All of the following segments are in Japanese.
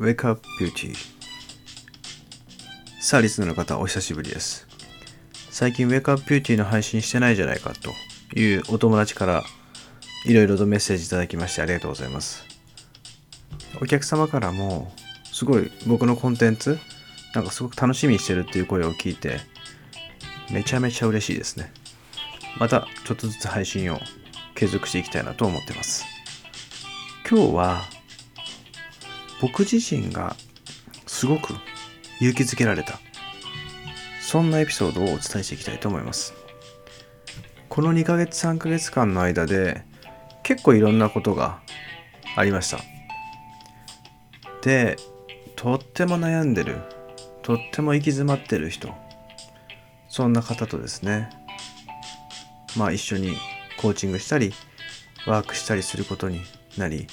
Wake Up Beauty. さあリスナーの方お久しぶりです。最近 Wake Up Beauty の配信してないじゃないかというお友達からいろいろとメッセージいただきましてありがとうございます。お客様からもすごい僕のコンテンツなんかすごく楽しみにしてるっていう声を聞いてめちゃめちゃ嬉しいですね。またちょっとずつ配信を継続していきたいなと思ってます。今日は僕自身がすごく勇気づけられた。そんなエピソードをお伝えしていきたいと思います。この2ヶ月3ヶ月間の間で結構いろんなことがありました。でとっても悩んでるとっても行き詰まってる人そんな方とですね。まあ一緒にコーチングしたりワークしたりすることになり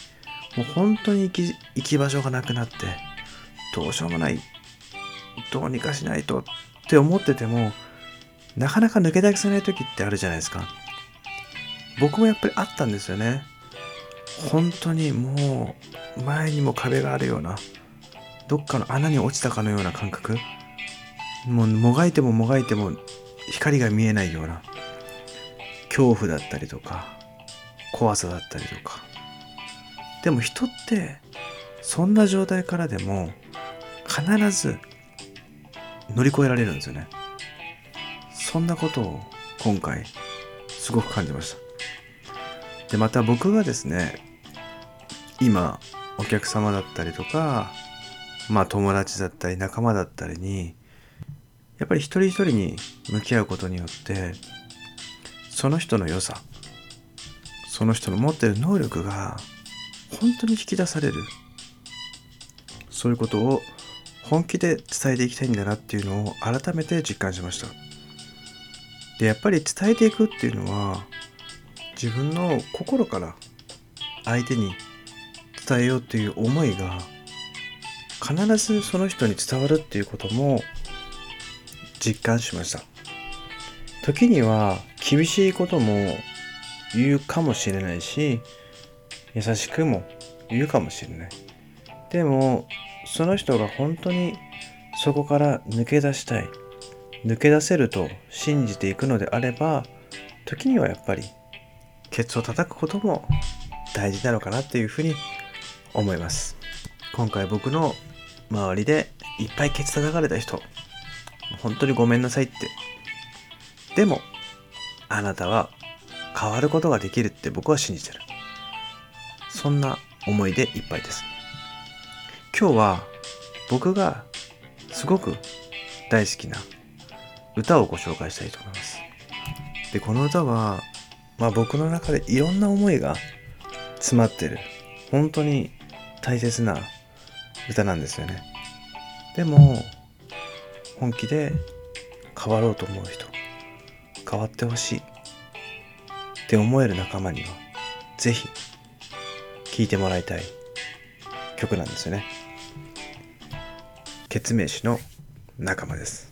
もう本当に行き行き場所がなくなってどうしようもないどうにかしないとって思っててもなかなか抜け出せない時ってあるじゃないですか。僕もやっぱりあったんですよね。本当にもう前にも壁があるようなどっかの穴に落ちたかのような感覚。もうもがいてももがいても光が見えないような恐怖だったりとか怖さだったりとか。でも人ってそんな状態からでも必ず乗り越えられるんですよね。そんなことを今回すごく感じました。でまた僕がですね今お客様だったりとかまあ友達だったり仲間だったりにやっぱり一人一人に向き合うことによってその人の良さその人の持ってる能力が本当に引き出される。そういうことを本気で伝えていきたいんだなっていうのを改めて実感しました。でやっぱり伝えていくっていうのは自分の心から相手に伝えようっていう思いが必ずその人に伝わるっていうことも実感しました。時には厳しいことも言うかもしれないし優しくも言うかもしれない。でもその人が本当にそこから抜け出したい。抜け出せると信じていくのであれば時にはやっぱりケツを叩くことも大事なのかなっていうふうに思います。今回僕の周りでいっぱいケツ叩かれた人本当にごめんなさいって。でもあなたは変わることができるって僕は信じてる。そんな思いでいっぱいです。今日は僕がすごく大好きな歌をご紹介したいと思います。でこの歌はまあ僕の中でいろんな思いが詰まってる。本当に大切な歌なんですよね。でも本気で変わろうと思う人変わってほしいって思える仲間にはぜひ聴いてもらいたい曲なんですよね。ケツメイシの仲間です。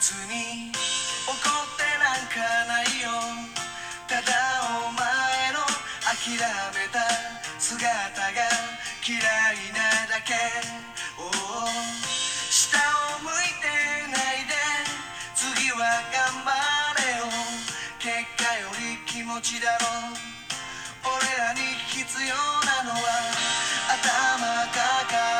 別に怒ってなんかないよ。ただお前の諦めた姿が嫌いなだけ。おお下を向いてないで。次は頑張れよ。結果より気持ちだろ。俺らに必要なのは頭抱え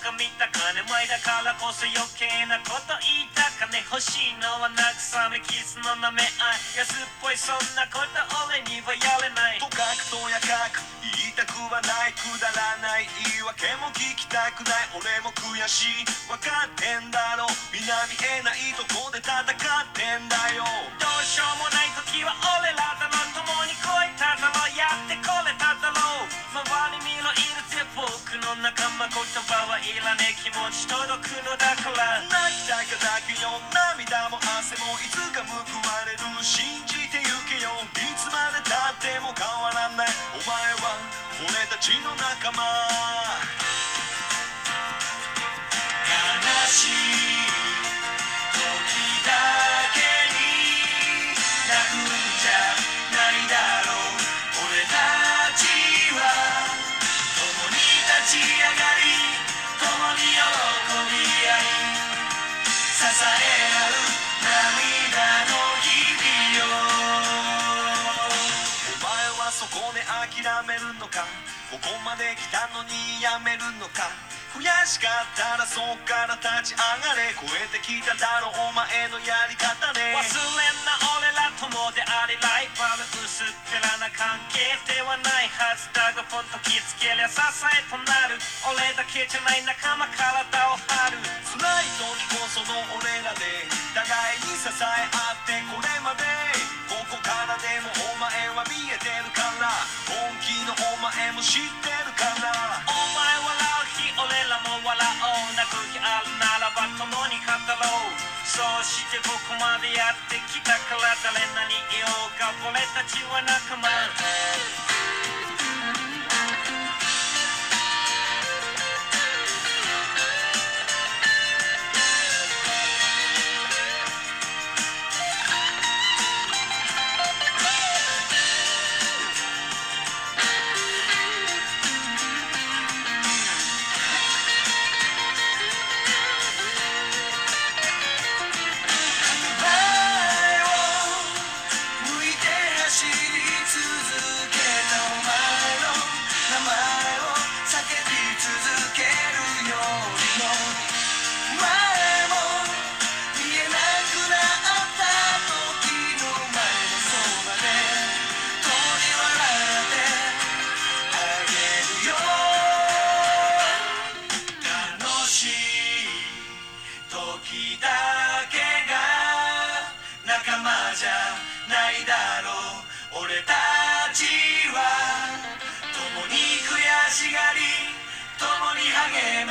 さい背中見た金前だからこそ余計なこと言いたかね欲しいのは慰めキスの舐め合い。安っぽいそんなこと俺にはやれない。とかくとやかく言いたくはないくだらない言い訳も聞きたくない俺も悔しい。分かってんだろ皆見えないとこで戦ってんだよ。どうしようもない時は俺らだろ共に言葉はいらねえ気持ち届くのだから泣きたか泣くよ涙も汗もいつか報われる信じてゆけよ。いつまでたっても変わらない。お前は俺たちの仲間。諦めるのか？ここまで来たのにやめるのか？悔しかったらそっから立ち上がれ。超えてきただろお前のやり方で忘れんな俺ら友でありライバル薄っぺらな関係ではないはずだがポンと気つけりゃ支えとなる。俺だけじゃない仲間体を張る。辛い時こその俺らで互いに支え合ってこれまでも知ってるからお前笑う日俺らも笑おう。泣く日あるならば共に語ろう。そうしてここまでやってきたから誰何言おうか。俺たちは仲間。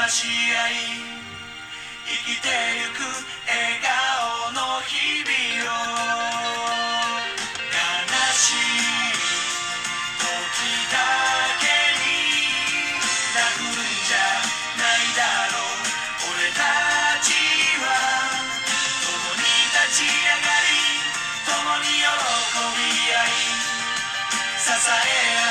し合い生きてゆく笑顔の日々を悲しい時だけに泣くんじゃないだろう。俺たちは共に立ち上がり共に喜び合い支え合う。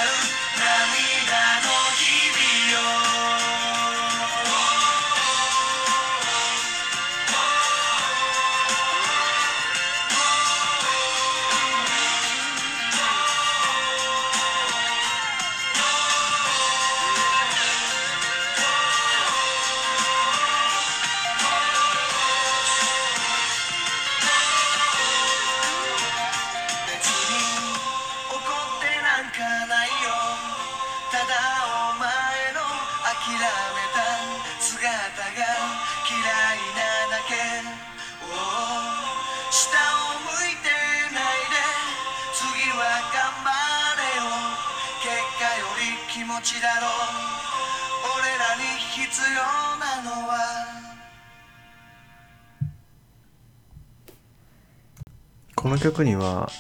この曲には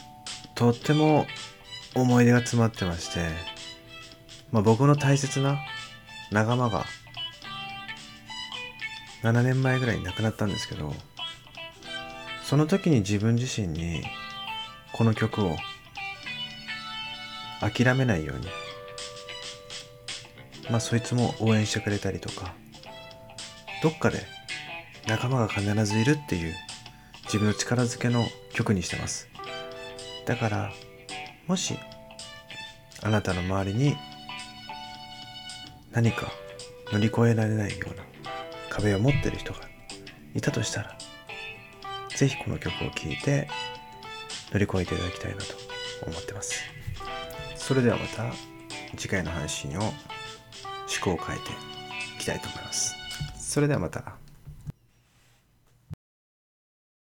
とっても思い出が詰まってまして、まあ、僕の大切な仲間が7年前ぐらいに亡くなったんですけどその時に自分自身にこの曲を諦めないようにまあそいつも応援してくれたりとかどっかで仲間が必ずいるっていう自分の力づけの曲にしてます。だからもしあなたの周りに何か乗り越えられないような壁を持ってる人がいたとしたらぜひこの曲を聴いて乗り越えていただきたいなと思ってます。それではまた次回の配信を思考を変えていきたいと思います。それではまた。